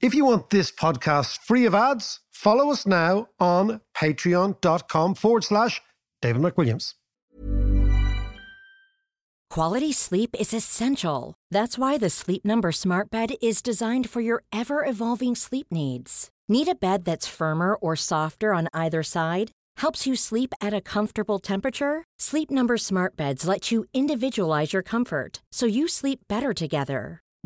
If you want this podcast free of ads, follow us now on patreon.com forward slash David McWilliams. Quality sleep is essential. That's why the Sleep Number Smart Bed is designed for your ever evolving sleep needs. Need a bed that's firmer or softer on either side? Helps you sleep at a comfortable temperature? Sleep Number Smart Beds let you individualize your comfort so you sleep better together.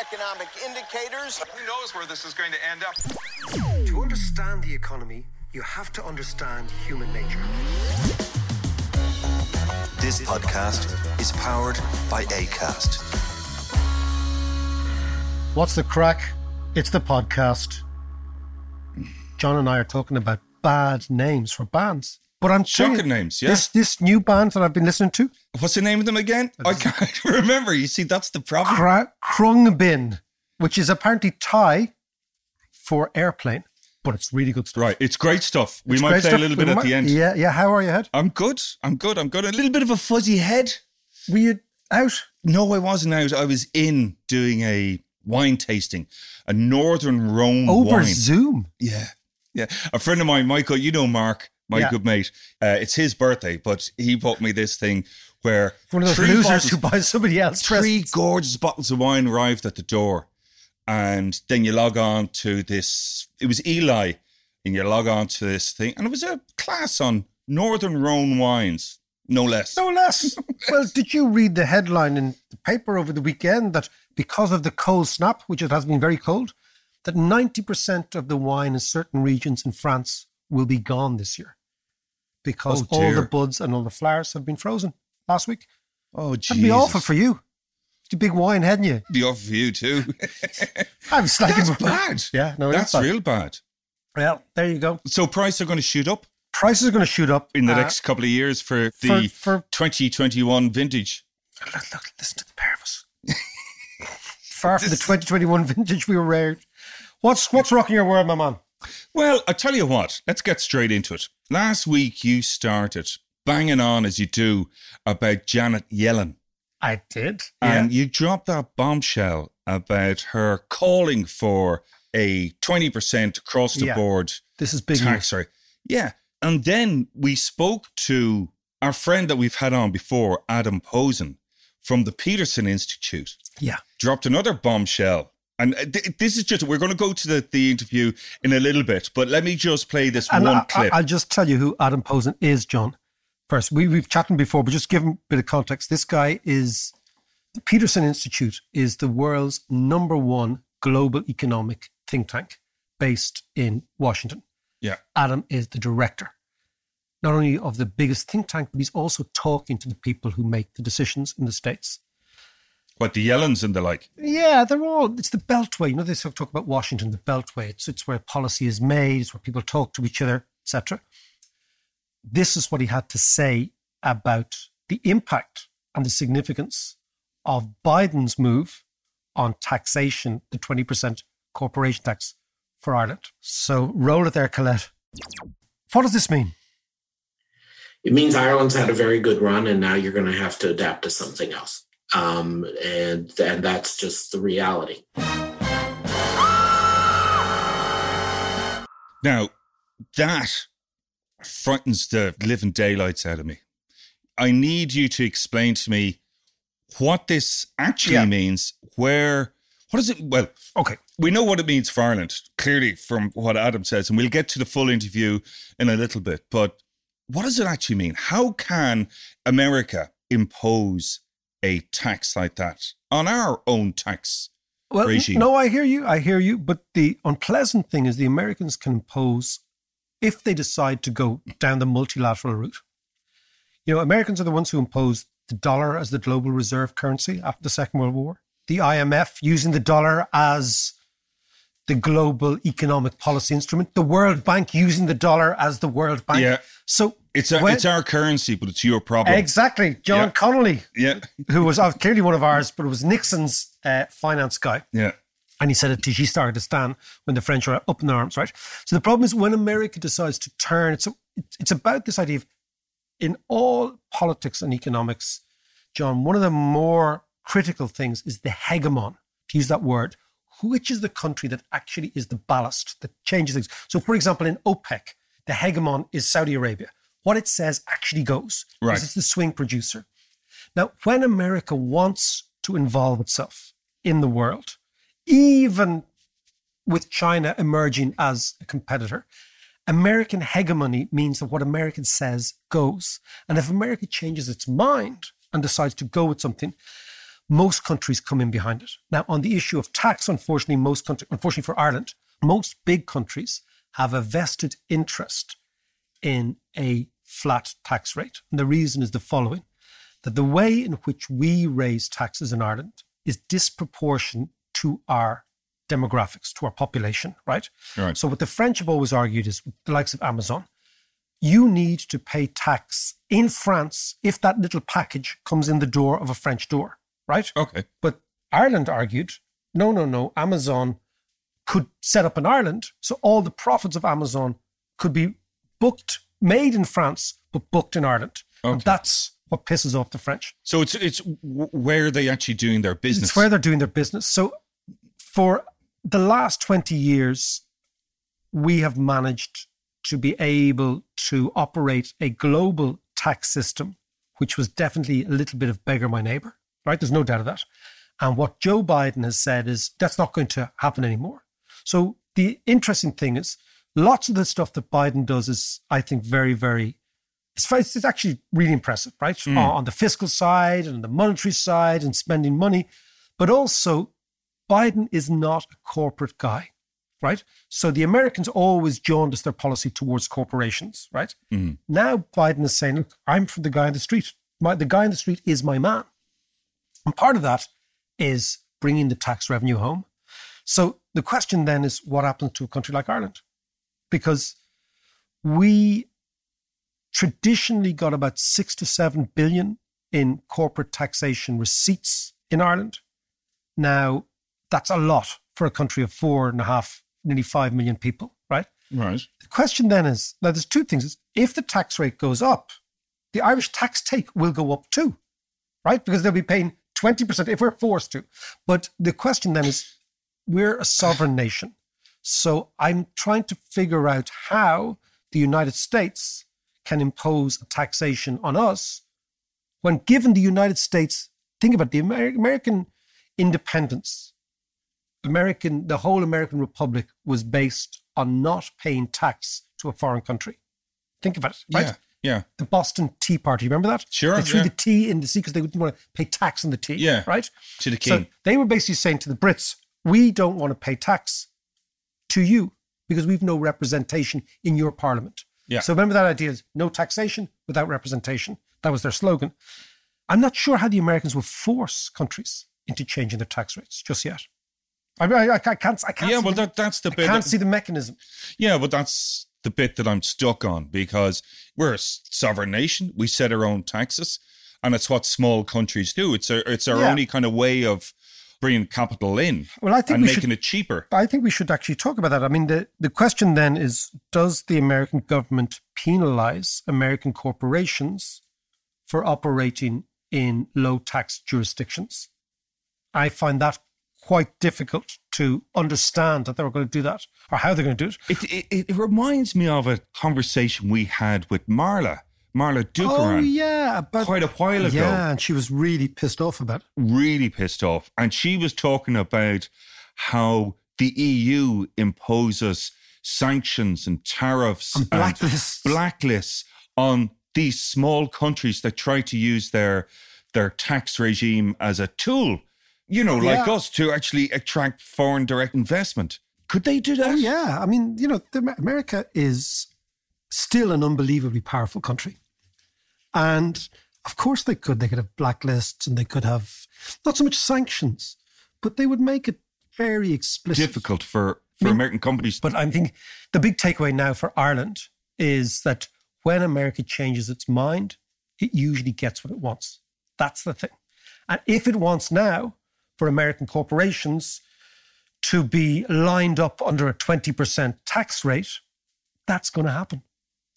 Economic indicators. Who knows where this is going to end up? To understand the economy, you have to understand human nature. This podcast is powered by ACAST. What's the crack? It's the podcast. John and I are talking about bad names for bands. But I'm Shocking you, names, yeah. This this new band that I've been listening to, What's the name of them again? I can't remember. You see, that's the problem. Kra- Khruangbin, which is apparently Thai for airplane, but it's really good stuff. Right, it's great stuff. We It's might play stuff. a little We bit at might- the end. Yeah, yeah. How are you, head? I'm good. I'm good. I'm good. A little bit of a fuzzy head. Were you out? No, I wasn't out. I was in doing a wine tasting, a Northern Rhone Over wine. Zoom. Yeah, yeah. A friend of mine, Michael, you know Mark, my Yeah. good mate. Uh, it's his birthday, but he bought me this thing where One of those losers bottles- who buys somebody else. three gorgeous bottles of wine arrived at the door, and then you log on to this. It was Eli, and you log on to this thing, and it was a class on Northern Rhone wines, no less. No less. well, did you read the headline in the paper over the weekend that because of the cold snap, which it has been very cold, that 90% of the wine in certain regions in France will be gone this year because Oh, all the buds and all the flowers have been frozen last week. Oh, Jesus. That'd be awful for you. It's a big wine, hadn't you? Be awful for you too. I'm slightly That's bad. Yeah, no, that's bad. real bad. Well, there you go. So prices are going to shoot up Prices are going to shoot up in the uh, next couple of years for the for- for- 2021 vintage. Look, look, listen to the pair of us. Far from the 2021 vintage we were rare. What's what's rocking your world, my man? Well, I tell you what, let's get straight into it. Last week you started banging on as you do about Janet Yellen. I did. And you dropped that bombshell about her calling for a 20% across the Yeah. board This is big tax rate. Yeah. And then we spoke to our friend that we've had on before, Adam Posen from the Peterson Institute. Yeah. Dropped another bombshell. And uh, th- this is just, we're going to go to the, the interview in a little bit, but let me just play this And one I, clip. I, will just tell you who Adam Posen is, John. First, we, we've chatted before, but just give him a bit of context. This guy is, the Peterson Institute is the world's number one global economic think tank based in Washington. yeah. Adam is the director, not only of the biggest think tank, but he's also talking to the people who make the decisions in the States. What, the Yellens and the like? Yeah, they're all. It's the Beltway. You know, they talk about Washington, the Beltway. It's it's where policy is made. It's where people talk to each other, etc. This is what he had to say about the impact and the significance of Biden's move on taxation, the twenty percent corporation tax for Ireland. So roll it there, Colette. What does this mean? It means Ireland's had a very good run, and now you're going to have to adapt to something else. Um, and and that's just the reality. Now, that frightens the living daylights out of me. I need you to explain to me what this actually Yeah. means, where What is it? Well, Okay. we know what it means for Ireland, clearly from what Adam says, and we'll get to the full interview in a little bit. But what does it actually mean? How can America impose a tax like that on our own tax Well, regime? no, I hear you. I hear you. But the unpleasant thing is the Americans can impose if they decide to go down the multilateral route. You know, Americans are the ones who imposed the dollar as the global reserve currency after the Second World War. The IMF using the dollar as the global economic policy instrument. The World Bank using the dollar as the World Bank. Yeah. So It's, a, when- it's our currency, but it's your problem. exactly. John Yeah. Connally, Yeah. who was uh, clearly one of ours, but it was Nixon's uh, finance guy. Yeah. And he said it she started to stand when the French were up in arms, right? So the problem is when America decides to turn, it's, a, it's about this idea of in all politics and economics, John, one of the more critical things is the hegemon, to use that word. Which is the country that actually is the ballast that changes things? So, for example, in OPEC, the hegemon is Saudi Arabia. What it says actually goes. because Right. It's the swing producer. Now, when America wants to involve itself in the world, even with China emerging as a competitor, American hegemony means that what America says goes. And if America changes its mind and decides to go with something, most countries come in behind it. Now, on the issue of tax, unfortunately, most countries, unfortunately for Ireland, most big countries have a vested interest in a flat tax rate. And the reason is the following that the way in which we raise taxes in Ireland is disproportionate to our demographics, to our population, right? Right. So, what the French have always argued is the likes of Amazon, you need to pay tax in France if that little package comes in the door of a French door, right? Okay. But Ireland argued, no, no, no, Amazon could set up in Ireland, so all the profits of Amazon could be booked, made in France, but booked in Ireland. And that's what pisses off the French. So it's it's where are they actually doing their business? It's where they're doing their business. So for the last 20 years, we have managed to be able to operate a global tax system, which was definitely a little bit of beggar my neighbor, right? There's no doubt of that. And what Joe Biden has said is that's not going to happen anymore. So the interesting thing is lots of the stuff that Biden does is, I think, very, very it's, it's actually really impressive, right? Mm. On, the fiscal side and the monetary side and spending money. But also, Biden is not a corporate guy, right? So the Americans always jaundice their policy towards corporations, right? Mhm. Now Biden is saying, look, I'm from the guy in the street. My, the guy in the street is my man. And part of that is bringing the tax revenue home. So the question then is what happens to a country like Ireland? Because we traditionally got about six to seven billion in corporate taxation receipts in Ireland. Now, that's a lot for a country of four and a half, nearly five million people, right? Right. The question then is now there's two things. If the tax rate goes up, the Irish tax take will go up too, right? Because they'll be paying 20% if we're forced to. But the question then is we're a sovereign nation. So I'm trying to figure out how the United States can impose a taxation on us when given the United States, think about the Amer- American independence, American, the whole American Republic was based on not paying tax to a foreign country. Think about it, right? Yeah. Yeah. The Boston Tea Party, remember that? Sure, They threw yeah. the tea in the sea because they didn't want to pay tax on the tea. Yeah. Right? To the king. So they were basically saying to the Brits, we don't want to pay tax to you because we've no representation in your parliament. Yeah. So remember that idea is no taxation without representation. That was their slogan. I'm not sure how the Americans will force countries into changing their tax rates just yet. I, I, I can't. I can't. yeah, see well, the- that, that's the I bit. can't see the mechanism. Yeah, but that's the bit that I'm stuck on because we're a sovereign nation. We set our own taxes, and it's what small countries do. It's our, it's our Yeah. only kind of way of bringing capital in Well, I think and we making should- it cheaper. I think we should actually talk about that. I mean, the, the question then is Does the American government penalize American corporations for operating in low tax jurisdictions? I find that quite difficult to understand that they're going to do that or how they're going to do it. It, it, it reminds me of a conversation we had with Marla Marla Oh Dukeran yeah, quite a while ago. Yeah, and she was really pissed off about it. really pissed off. And she was talking about how the EU imposes sanctions and tariffs And blacklists. blacklists on these small countries that try to use their their tax regime as a tool, you know, like Yeah. us to actually attract foreign direct investment. Could they do that? Oh yeah, I mean, you know, America is still an unbelievably powerful country, and of course they could. They could have blacklists, and they could have not so much sanctions, but they would make it very explicit. Difficult for, for I mean, American companies. But I think the big takeaway now for Ireland is that when America changes its mind, it usually gets what it wants. That's the thing. And if it wants now for American corporations to be lined up under a 20% tax rate, that's going to happen.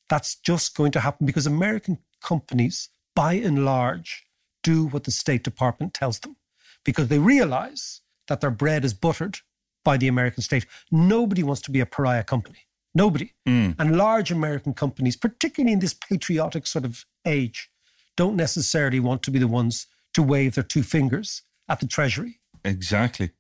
That's just going to happen because American companies, by and large, do what the State Department tells them because they realize that their bread is buttered by the American state. Nobody wants to be a pariah company. Nobody. And large American companies, particularly in this patriotic sort of age, don't necessarily want to be the ones to wave their two fingers at the Treasury. Exactly.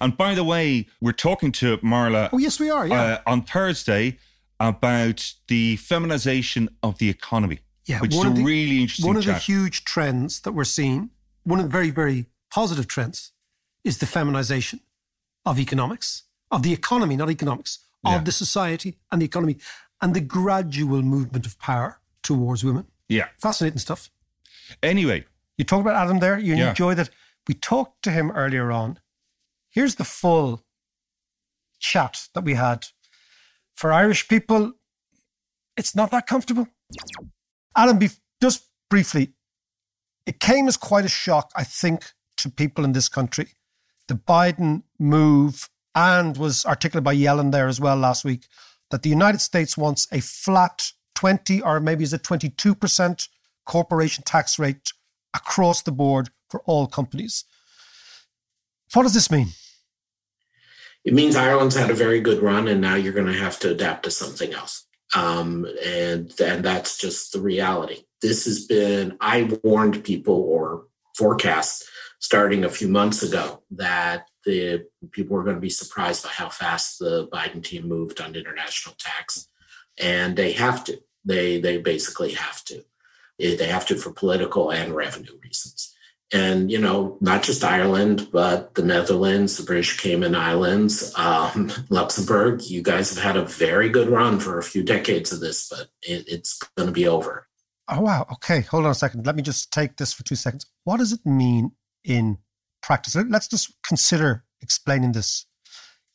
And by the way, we're talking to Marla Oh, yes, we are. Yeah. uh, on Thursday about the feminization of the economy. Yeah, which is one a of the- really interesting One of the huge trends that we're seeing, one of the very, very positive trends, is the feminization of economics, of the economy, not economics, of Yeah. the society and the economy, and the gradual movement of power towards women. yeah. Fascinating stuff. Anyway, You talked about Adam there. You Yeah. enjoyed that. We talked to him earlier on. Here's the full chat that we had. For Irish people, it's not that comfortable. Be- just briefly, it came as quite a shock, I think, to people in this country. The Biden move, and was articulated by Yellen there as well last week, that the United States wants a flat 20 or maybe is it 22% corporation tax rate across the board for all companies. What does this mean? It means Ireland's had a very good run, and now you're going to have to adapt to something else. Um, and and that's just the reality. This has been. I warned people or forecast starting a few months ago that the people were going to be surprised by how fast the Biden team moved on international tax, and they have to. They they basically have to. They have to for political and revenue reasons and you know not just ireland but the netherlands the british cayman islands um, luxembourg you guys have had a very good run for a few decades of this but it, it's going to be over Oh, wow. Okay, hold on a second. Let me just take this for two seconds. What does it mean in practice? Let- Let's just consider explaining this.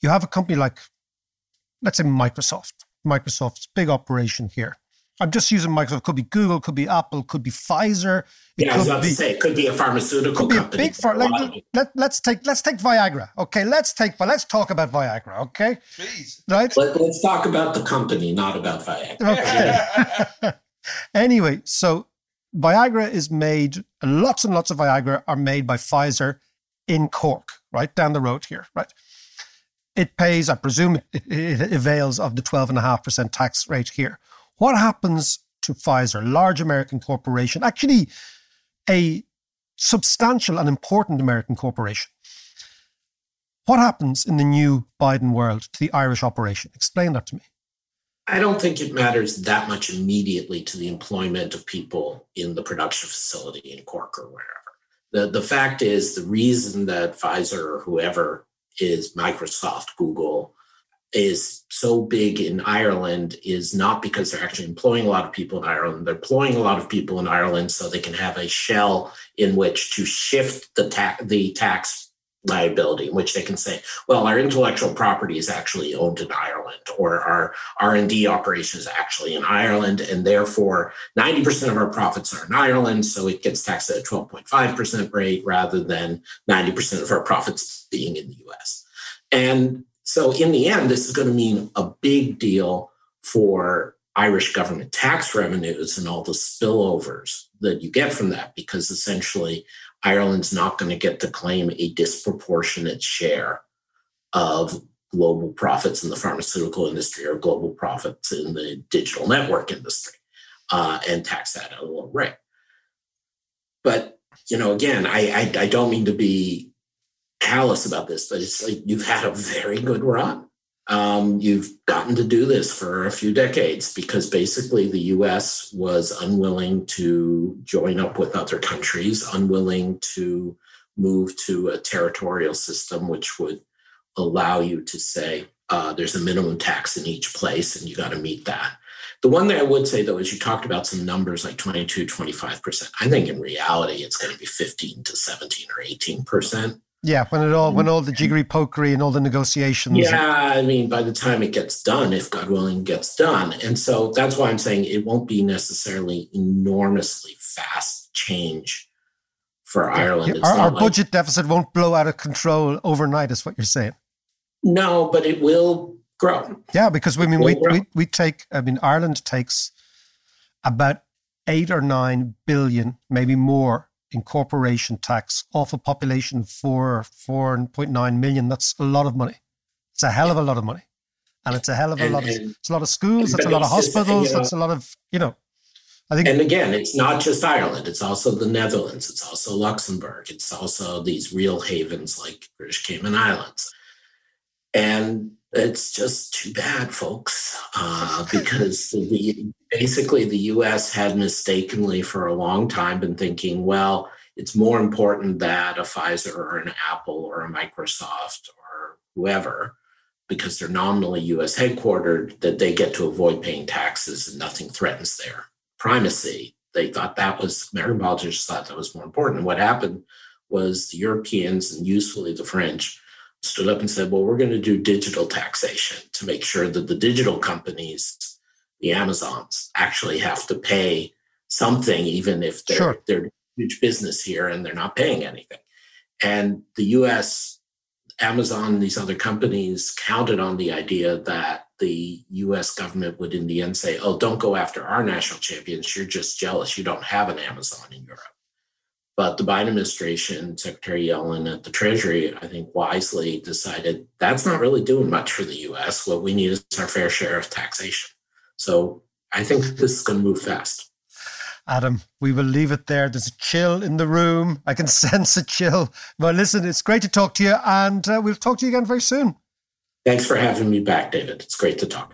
You have a company like, let's say, Microsoft. Microsoft's big operation here. I'm just using Microsoft. It Could be Google, could be Apple, could be Pfizer. It yeah i was could about be, to say it could be a pharmaceutical could be a company big for A like, lot of it. let, let's take let's take Viagra. Okay, let's take let's talk about Viagra. Okay, please. right? Let, let's talk about the company not about viagra Okay. anyway, so Viagra is made, lots and lots of Viagra are made by Pfizer in Cork, right down the road here, right? It pays, I presume, it, it avails of the 12.5% tax rate here. What happens to Pfizer, large American corporation, actually a substantial and important American corporation? What happens in the new Biden world to the Irish operation? Explain that to me. I don't think it matters that much immediately to the employment of people in the production facility in Cork or wherever. The, the fact is, the reason that Pfizer or whoever is Microsoft, Google, is so big in Ireland is not because they're actually employing a lot of people in Ireland. They're employing a lot of people in Ireland so they can have a shell in which to shift the tax the tax liability, in which they can say, well, our intellectual property is actually owned in Ireland, or our R&D operation is actually in Ireland, and therefore 90% of our profits are in Ireland, so it gets taxed at a 12.5% rate rather than 90% of our profits being in the US. And so in the end, this is going to mean a big deal for Irish government tax revenues and all the spillovers that you get from that, because essentially Ireland's not going to get to claim a disproportionate share of global profits in the pharmaceutical industry or global profits in the digital network industry. uh, and tax that at a low rate. But you know, again, I, I I don't mean to be callous about this, but it's like you've had a very good run. Um, you've gotten to do this for a few decades because basically the US was unwilling to join up with other countries, unwilling to move to a territorial system, which would allow you to say uh, there's a minimum tax in each place and you got to meet that. The one thing I would say though is you talked about some numbers like 22, 25%. I think in reality it's going to be 15 to 17 or 18%. Yeah, when it all when all the mm-hmm. jiggery pokery and all the negotiations. Yeah, I mean, by the time it gets done, if God willing gets done, and so that's why I'm saying it won't be necessarily enormously fast change for Ireland. Our, our like, budget deficit won't blow out of control overnight, is what you're saying. No, but it will grow. Yeah, because we I mean we, we we take. I mean, Ireland takes about eight or nine billion, maybe more in corporation tax off a population of four, 4.9 million. That's a lot of money. It's a hell of a lot of money. And it's a hell of a and, lot of, it's a lot of schools, that's a lot of hospitals, you know, that's a lot of, you know, I think. And again, it's not just Ireland. It's also the Netherlands. It's also Luxembourg. It's also these real havens like British Cayman Islands. And it's just too bad, folks, uh, because the, basically the US had mistakenly for a long time been thinking, well, it's more important that a Pfizer or an Apple or a Microsoft or whoever, because they're nominally US headquartered, that they get to avoid paying taxes and nothing threatens their primacy. They thought that was, American politicians thought that was more important. And what happened was the Europeans and usefully the French stood up and said, well, we're going to do digital taxation to make sure that the digital companies, the Amazons, actually have to pay something, even if they're, sure. they're huge business here and they're not paying anything. And the US, Amazon, and these other companies counted on the idea that the US government would in the end say, oh, don't go after our national champions. You're just jealous. You don't have an Amazon in Europe. But the Biden administration, Secretary Yellen at the Treasury, I think wisely decided that's not really doing much for the US. What we need is our fair share of taxation. So I think this is going to move fast. Adam, we will leave it there. There's a chill in the room. I can sense a chill. But listen, it's great to talk to you, and uh, we'll talk to you again very soon. Thanks for having me back, David. It's great to talk.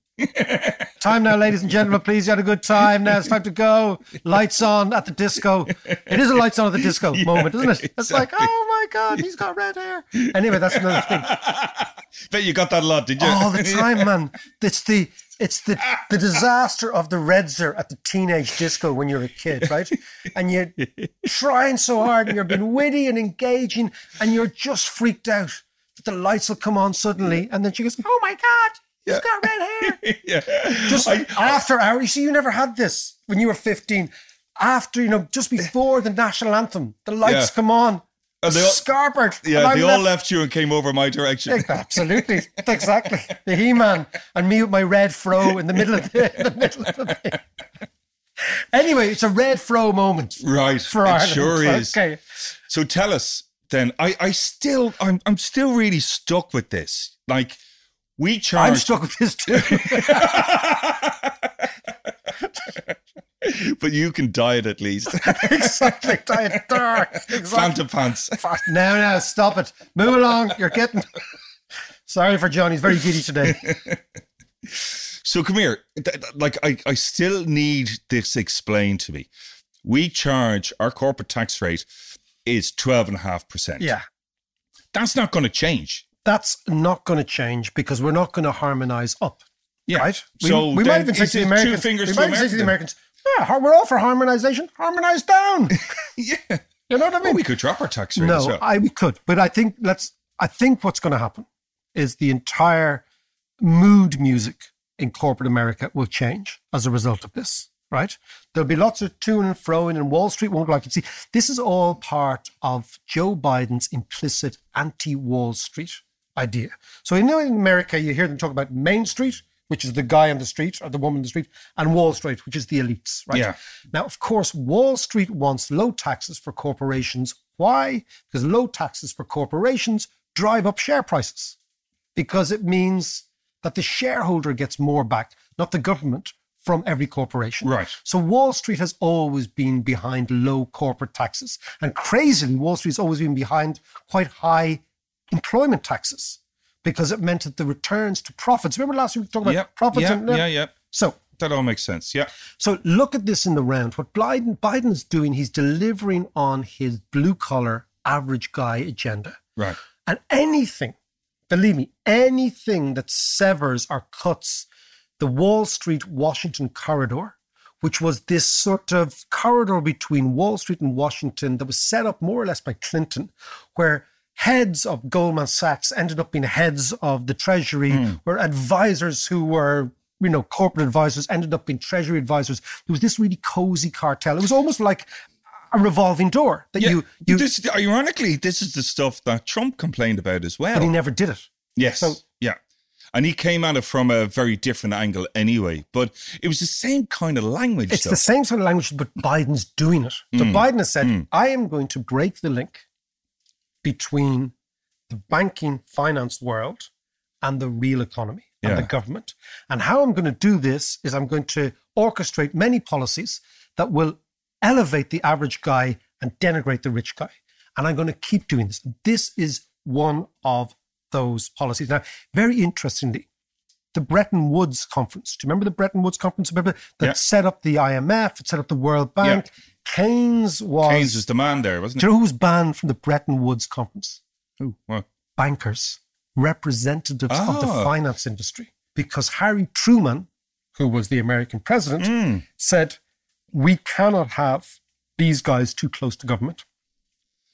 Time now, ladies and gentlemen. Please, you had a good time. Now it's time to go. Lights on at the disco. It is a lights on at the disco yeah, moment, isn't it? It's like, oh my god, he's got red hair. Anyway, that's another thing. Bet you got that a lot, did you? All the time, man. It's the It's the, the disaster of the Redzer at the teenage disco when you're a kid, right? And you're trying so hard and you're being witty and engaging and you're just freaked out that the lights will come on suddenly. And then she goes, Oh my God, he's got red hair. yeah. Just I- after hours. You see, you never had this when you were 15. After, you know, just before the national anthem, the lights Yeah. come on. And they all- Scarpered. yeah, and I'm they all left- left you and came over my direction. Absolutely, exactly. The He-Man and me with my red fro in the middle of the, in the middle of the thing. Anyway, it's a red fro moment Right. for it Ireland. sure is. Okay. So tell us then. I, I still I'm I'm still really stuck with this. Like we charge I'm stuck with this too. but you can diet at least. exactly. Diet dark. Exactly. Fanta pants. No, no, stop it. Move along. You're getting. Sorry for John. He's very giddy today. So come here. Like I, I still need this explained to me. We charge our corporate tax rate is twelve and a half percent. Yeah. That's not going to change. That's not going to change because we're not going to harmonize up. Yeah. Right? We, So we might even say to the it two Americans, fingers we to might even say to the America Americans, yeah, we're all for harmonization. Harmonize down. yeah. You know what I mean? Well, we could drop our tax rate No, well. I we could, but I think let's. I think what's going to happen is the entire mood music in corporate America will change as a result of this. Right? There'll be lots of to and froing, and Wall Street won't like it. See, this is all part of Joe Biden's implicit anti-Wall Street idea. So you know, in America, you hear them talk about Main Street, which is the guy on the street or the woman on the street, and Wall Street, which is the elites. Right? Yeah. Now, of course, Wall Street wants low taxes for corporations. Why? Because low taxes for corporations drive up share prices because it means that the shareholder gets more back, not the government, from every corporation. Right. So Wall Street has always been behind low corporate taxes. And crazily, Wall Street's always been behind quite high employment taxes because it meant that the returns to profits. Remember last week we talked about Yep. profits yeah, and yeah, yeah. so That all makes sense. Yeah. so look at this in the round. What Biden Biden's doing, he's delivering on his blue collar average guy agenda. Right. And anything, believe me, anything that severs or cuts the Wall Street Washington corridor, which was this sort of corridor between Wall Street and Washington that was set up more or less by Clinton, where heads of Goldman Sachs ended up being heads of the Treasury, where advisors who were you know, corporate advisors ended up being treasury advisors. There was this really cozy cartel. It was almost like a revolving door that Yeah. you, you, this, ironically, this is the stuff that Trump complained about as well. but he never did it. Yes. So- yeah. And he came at it from a very different angle anyway. But it was the same kind of language. It's though. the same sort of language, but Biden's doing it. So Mm. Biden has said, Mm. I am going to break the link between the banking finance world and the real economy and the government. And how I'm going to do this is I'm going to orchestrate many policies that will elevate the average guy and denigrate the rich guy. And I'm going to keep doing this. This is one of those policies. Now, very interestingly, the Bretton Woods conference. Do you remember the Bretton Woods conference? Remember that Yeah. set up the IMF, it set up the World Bank. Keynes was. Keynes was the man there, wasn't Do you know who was banned from the Bretton Woods conference? Who? What? Bankers, representatives of the Ah. finance industry. Because Harry Truman, who was the American president, Mm. said, we cannot have these guys too close to government.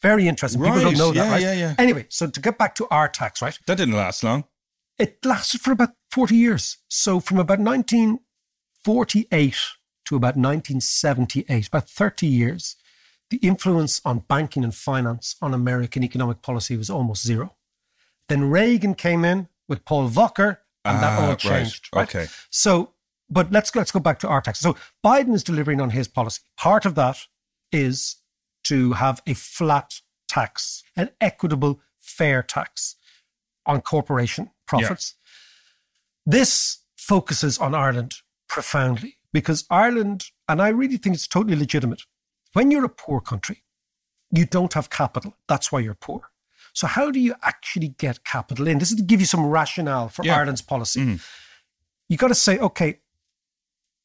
Very interesting. People don't know that, right? yeah, yeah. Anyway, so to get back to our tax, right? That didn't last long. It lasted for about 40 years. So from about 1948 to about 1978, about 30 years, the influence on banking and finance on American economic policy was almost zero. Then Reagan came in with Paul Volcker, and that ah, all changed. Right. Okay. So, but let's let's go back to our taxes. So Biden is delivering on his policy. Part of that is to have a flat tax, an equitable, fair tax on corporation profits. This focuses on Ireland profoundly because Ireland, and I really think it's totally legitimate. When you're a poor country, you don't have capital. That's why you're poor. So, how do you actually get capital in? This is to give you some rationale for Yeah. Ireland's policy. Mhm. You got to say, okay,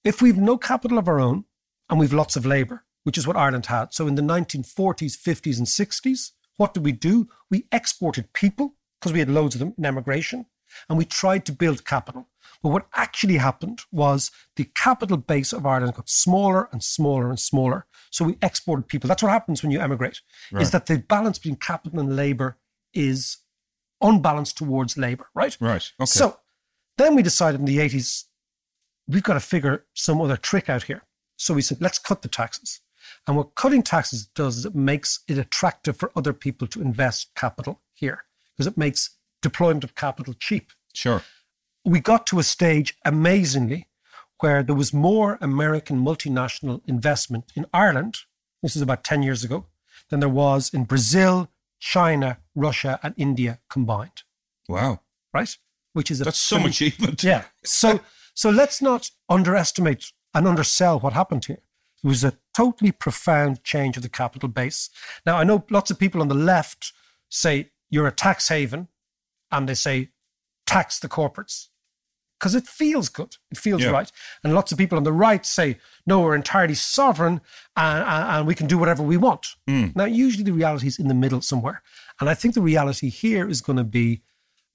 if we've no capital of our own and we've lots of labor, which is what Ireland had. So, in the 1940s, 50s, and 60s, what did we do? We exported people because we had loads of them in emigration. And we tried to build capital. But what actually happened was the capital base of Ireland got smaller and smaller and smaller. So we exported people. That's what happens when you emigrate, Right. is that the balance between capital and labor is unbalanced towards labor, right? Right. Okay. So then we decided in the 80s, we've got to figure some other trick out here. So we said, let's cut the taxes. And what cutting taxes does is it makes it attractive for other people to invest capital here because it makes deployment of capital cheap. sure. We got to a stage, amazingly, where there was more American multinational investment in Ireland, this is about 10 years ago, than there was in Brazil, China, Russia, and India combined Wow. right? Which is a That's some achievement. Yeah. So so let's not underestimate and undersell what happened here. It was a totally profound change of the capital base. Now I know lots of people on the left say you're a tax haven, and they say tax the corporates because it feels good. It feels Yeah. right. And lots of people on the right say, no, we're entirely sovereign and, and, we can do whatever we want. Mm. Now, usually the reality is in the middle somewhere. And I think the reality here is going to be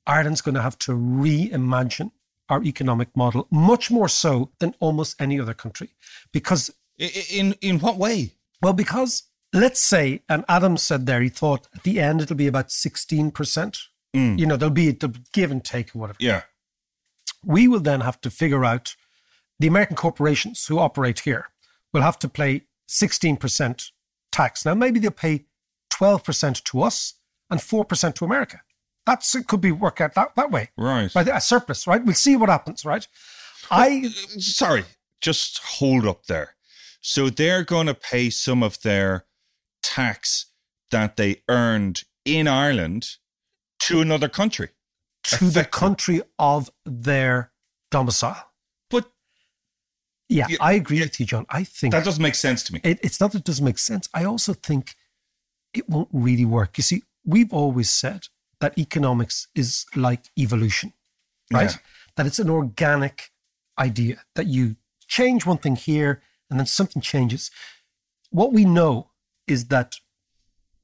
Ireland's going to have to reimagine our economic model much more so than almost any other country. Because, In in what way? well, because let's say, and Adam said there, he thought at the end it'll be about 16%. Mm. You know, there'll be the give and take or whatever. Yeah. we will then have to figure out the American corporations who operate here will have to pay 16% tax. Now, maybe they'll pay 12% to us and 4% to America. That's it could be worked out that, that way. Right. Right, a surplus, right? We'll see what happens, right? I Sorry, just hold up there. So they're going to pay some of their tax that they earned in Ireland to another country. to the country of their domicile. But Yeah, Yeah, I agree with you, John. I think that doesn't make sense to me. it, it's not that it doesn't make sense. I also think it won't really work. You see, we've always said that economics is like evolution, right? Yeah. That it's an organic idea that you change one thing here and then something changes. What we know is that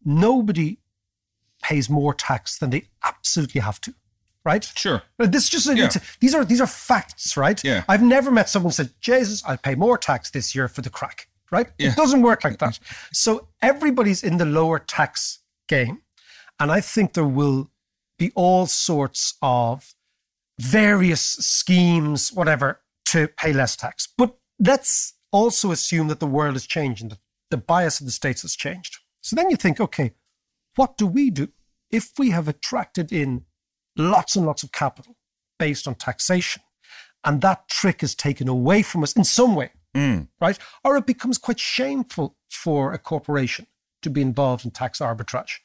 nobody pays more tax than they absolutely have to, right? Sure. But This is just Yeah. these are these are facts, right? Yeah. I've never met someone who said, "Jesus, I'll pay more tax this year for the crack." Right? Yeah. It doesn't work like that. so everybody's in the lower tax game, and I think there will be all sorts of various schemes, whatever, to pay less tax. But let's also assume that the world is changing, that the bias of the states has changed. So then you think, okay, what do we do if we have attracted in lots and lots of capital based on taxation and that trick is taken away from us in some way, Mm. right? Or it becomes quite shameful for a corporation to be involved in tax arbitrage.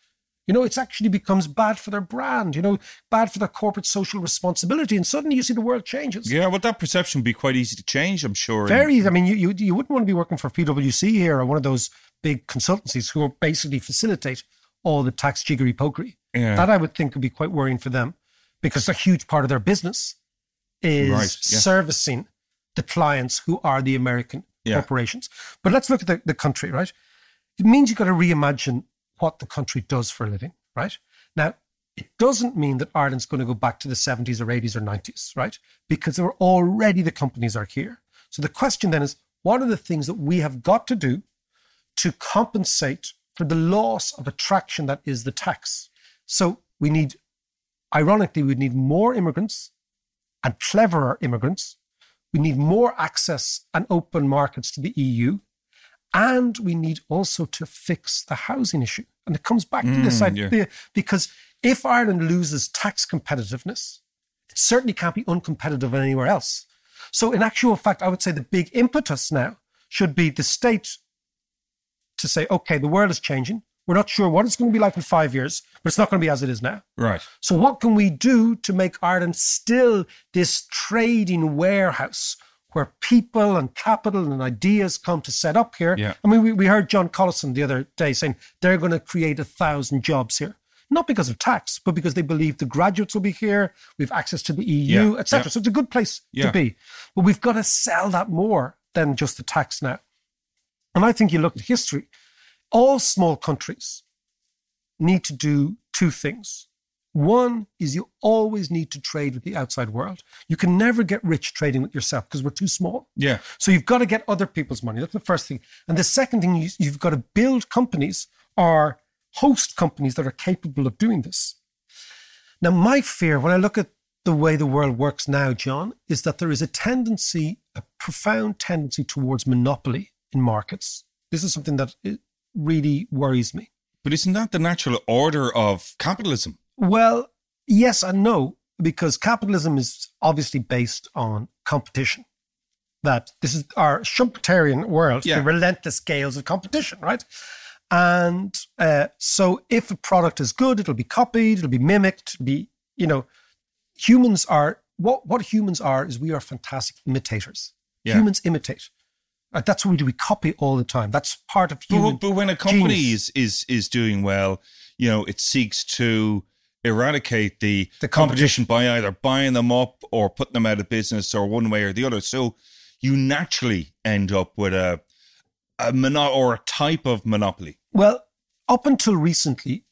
You know, it actually becomes bad for their brand, you know, bad for their corporate social responsibility. And suddenly you see the world changes. Yeah, well, that perception would be quite easy to change, I'm sure. Very. I mean, you, you you wouldn't want to be working for PwC here or one of those big consultancies who basically facilitate all the tax jiggery pokery. Yeah. That I would think would be quite worrying for them because a huge part of their business is Right, yeah. servicing the clients who are the American Yeah. corporations. But let's look at the, the country, right? It means you've got to reimagine what the country does for a living, right? Now, it doesn't mean that Ireland's going to go back to the 70s or 80s or 90s, right? Because there are already the companies are here. So the question then is, what are the things that we have got to do to compensate for the loss of attraction that is the tax? So we need, ironically, we need more immigrants and cleverer immigrants. We need more access and open markets to the EU. And we need also to fix the housing issue. And it comes back to this Mm, yeah. idea because if Ireland loses tax competitiveness, it certainly can't be uncompetitive anywhere else. So, in actual fact, I would say the big impetus now should be the state to say, okay, the world is changing. We're not sure what it's going to be like in five years, but it's not going to be as it is now. Right. So, what can we do to make Ireland still this trading warehouse where people and capital and ideas come to set up here? Yeah. I mean, we, we heard John Collison the other day saying they're going to create a thousand jobs here. Not because of tax, but because they believe the graduates will be here. We have access to the EU, Yeah, etc. yeah. So it's a good place Yeah. to be. But we've got to sell that more than just the tax now. And I think you look at history, all small countries need to do two things. One is you always need to trade with the outside world. You can never get rich trading with yourself because we're too small. Yeah. So you've got to get other people's money. That's the first thing. And the second thing, you, you've got to build companies or host companies that are capable of doing this. Now, my fear when I look at the way the world works now, John, is that there is a tendency, a profound tendency towards monopoly in markets. This is something that really worries me. But isn't that the natural order of capitalism? Well, yes and no, because capitalism is obviously based on competition. That this is our Schumpeterian world, Yeah. the relentless scales of competition, right? And uh, so if a product is good, it'll be copied, it'll be mimicked, it'll be, you know, humans are, what, what humans are is we are fantastic imitators. Yeah. Humans imitate. Uh, that's what we do. We copy all the time. That's part of But, human but when a company genius. is, is is doing well, you know, it seeks to eradicate the, The competition by either buying them up or putting them out of business or one way or the other. So you naturally end up with a a mono- or a type of monopoly. Well, up until recently,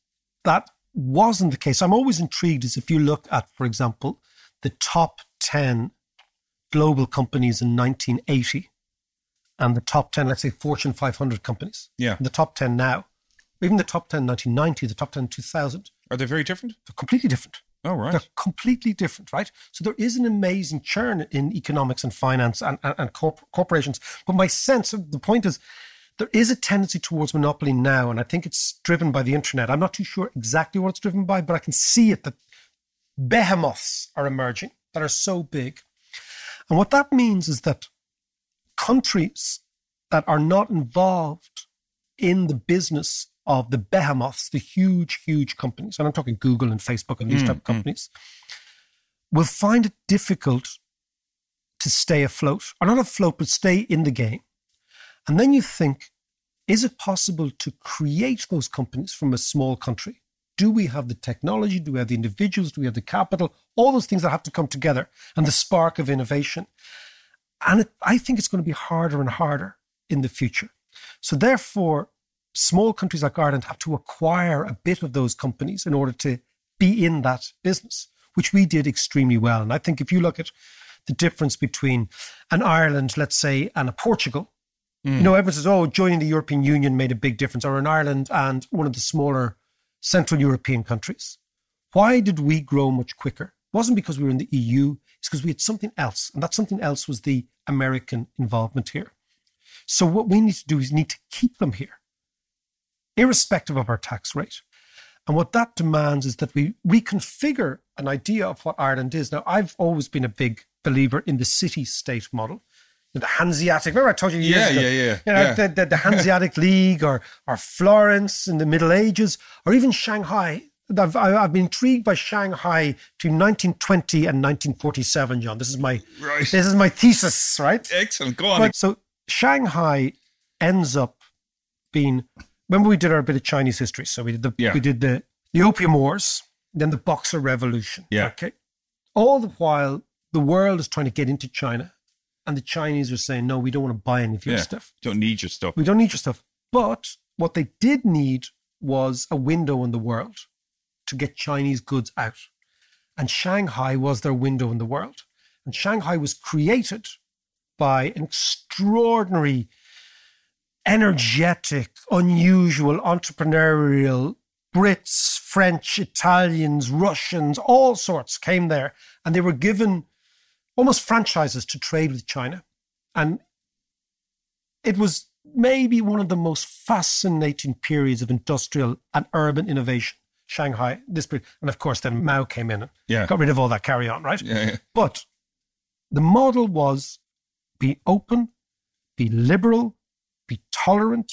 that wasn't the case. I'm always intrigued as if you look at, for example, the top 10 global companies in 1980 and the top 10, let's say Fortune 500 companies. Yeah. The top 10 now, even the top 10 in 1990, the top 10 in 2000, Are they very different? they're completely different. Oh, right. They're completely different, right? So there is an amazing churn in economics and finance and, and, and corp- corporations. But my sense of the point is there is a tendency towards monopoly now, and I think it's driven by the internet. I'm not too sure exactly what it's driven by, but I can see it that behemoths are emerging that are so big. And what that means is that countries that are not involved in the business of the behemoths, the huge, huge companies, and I'm talking Google and Facebook and these Mm, type of companies, will find it difficult to stay afloat, or not afloat, but stay in the game. And then you think, is it possible to create those companies from a small country? Do we have the technology? Do we have the individuals? Do we have the capital? All those things that have to come together and the spark of innovation. And it, I think it's going to be harder and harder in the future. So, therefore, small countries like Ireland have to acquire a bit of those companies in order to be in that business, which we did extremely well. And I think if you look at the difference between an Ireland, let's say, and a Portugal, you know, mm. everyone says, oh, joining the European Union made a big difference, or in Ireland and one of the smaller Central European countries. Why did we grow much quicker? Wasn't because we were in the EU, it's because we had something else. And that something else was the American involvement here. So what we need to do is need to keep them here, irrespective of our tax rate. And what that demands is that we reconfigure an idea of what Ireland is. Now, I've always been a big believer in the city state model. The Hanseatic, remember I told you years Yeah, ago, yeah, yeah, You know, yeah. The, the, the Hanseatic League or, or Florence in the Middle Ages or even Shanghai. I've, I've been intrigued by Shanghai between 1920 and 1947, John. This is my Right. this is my thesis, right? Excellent. Go on. But so Shanghai ends up being. Remember, we did our bit of Chinese history. So we did the Yeah. we did the the Opium Wars, then the Boxer Revolution. Yeah. Okay. All the while, the world is trying to get into China, and the Chinese are saying, "No, we don't want to buy any of your yeah. stuff. Don't need your stuff. We don't need your stuff." But what they did need was a window in the world to get Chinese goods out, and Shanghai was their window in the world. And Shanghai was created by an extraordinary, energetic, unusual, entrepreneurial Brits, French, Italians, Russians, all sorts came there, and they were given almost franchises to trade with China. And it was maybe one of the most fascinating periods of industrial and urban innovation. Shanghai, this period. And of course, then Mao came in and Yeah. got rid of all that carry on, right? Yeah, yeah. But the model was be open, be liberal, be tolerant,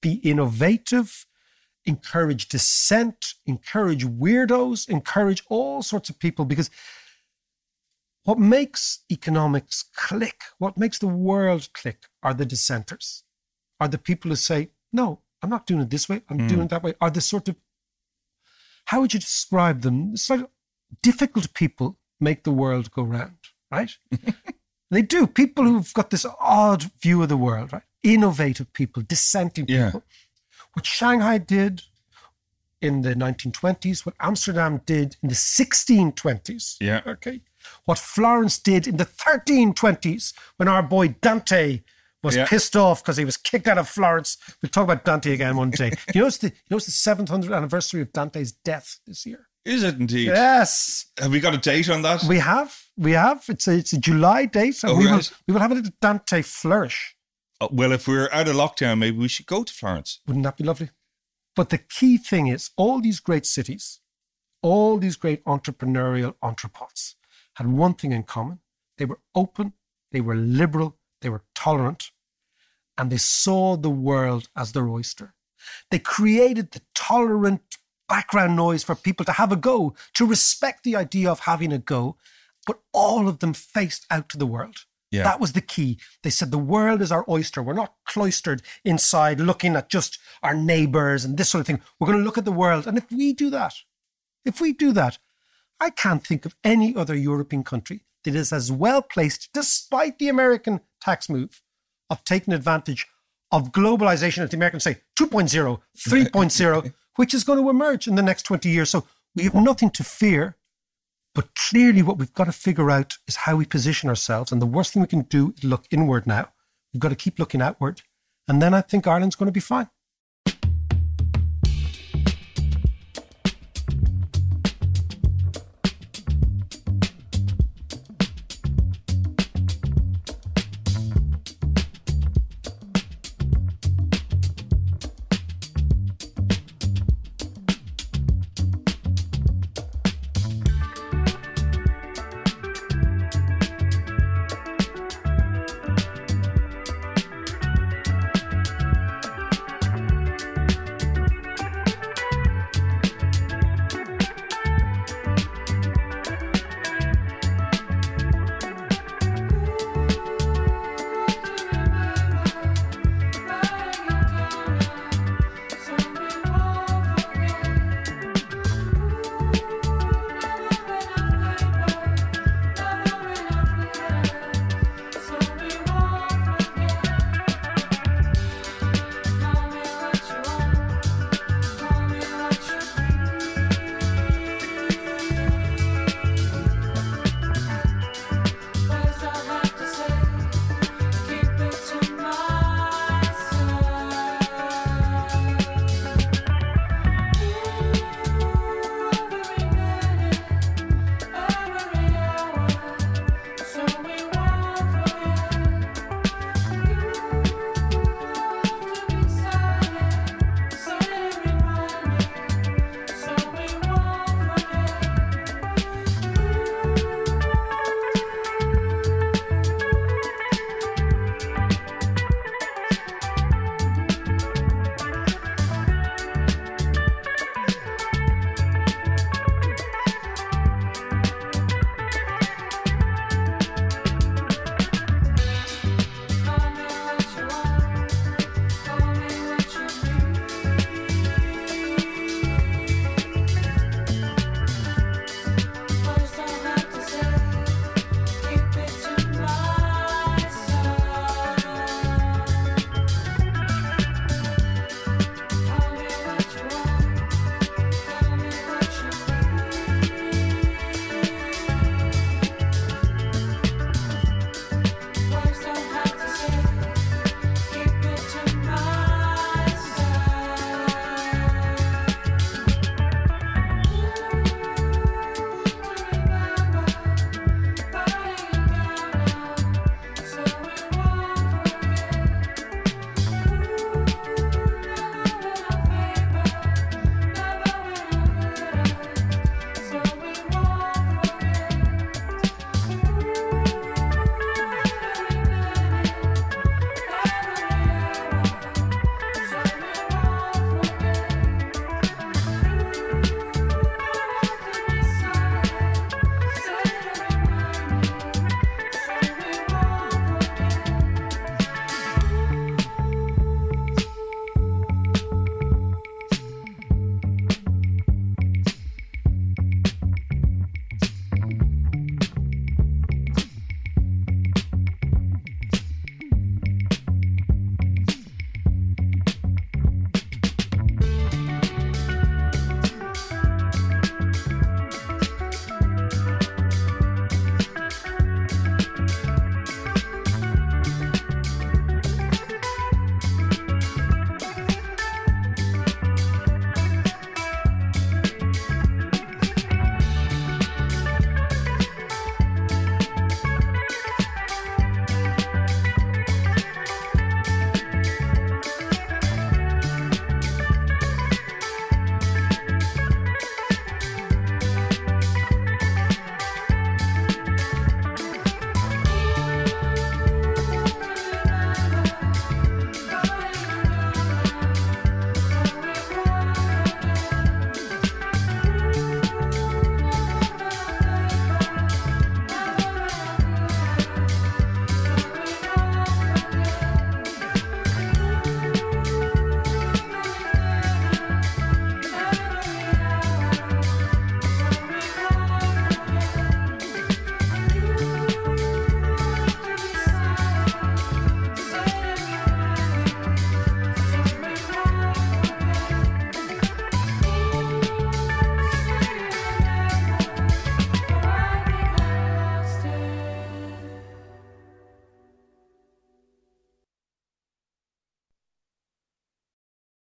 be innovative, encourage dissent, encourage weirdos, encourage all sorts of people because what makes economics click, what makes the world click are the dissenters, are the people who say, no, I'm not doing it this way, I'm Hmm. doing it that way, are the sort of, how would you describe them? It's like difficult people make the world go round, right? they do. People who've got this odd view of the world, right? Innovative people, dissenting Yeah. people. What Shanghai did in the 1920s, what Amsterdam did in the 1620s. Yeah. Okay. What Florence did in the 1320s when our boy Dante was Yeah. pissed off because he was kicked out of Florence. We'll talk about Dante again one day. you know it's the you know it's the 700th anniversary of Dante's death this year. Is it indeed? Yes. Have we got a date on that? We have. We have. It's a it's a July date. So Oh, we will we will have a little Dante flourish. Uh, well, if we're out of lockdown, maybe we should go to Florence. Wouldn't that be lovely? But the key thing is all these great cities, all these great entrepreneurial entrepots had one thing in common. They were open, they were liberal, they were tolerant, and they saw the world as their oyster. They created the tolerant background noise for people to have a go, to respect the idea of having a go, but all of them faced out to the world. Yeah. That was the key. They said the world is our oyster. We're not cloistered inside looking at just our neighbors and this sort of thing. We're going to look at the world. And if we do that, if we do that, I can't think of any other European country that is as well placed, despite the American tax move, of taking advantage of globalization, as the Americans say, 2.0, 3.0, which is going to emerge in the next 20 years. So we have nothing to fear. But clearly, what we've got to figure out is how we position ourselves. And the worst thing we can do is look inward now. We've got to keep looking outward. And then I think Ireland's going to be fine.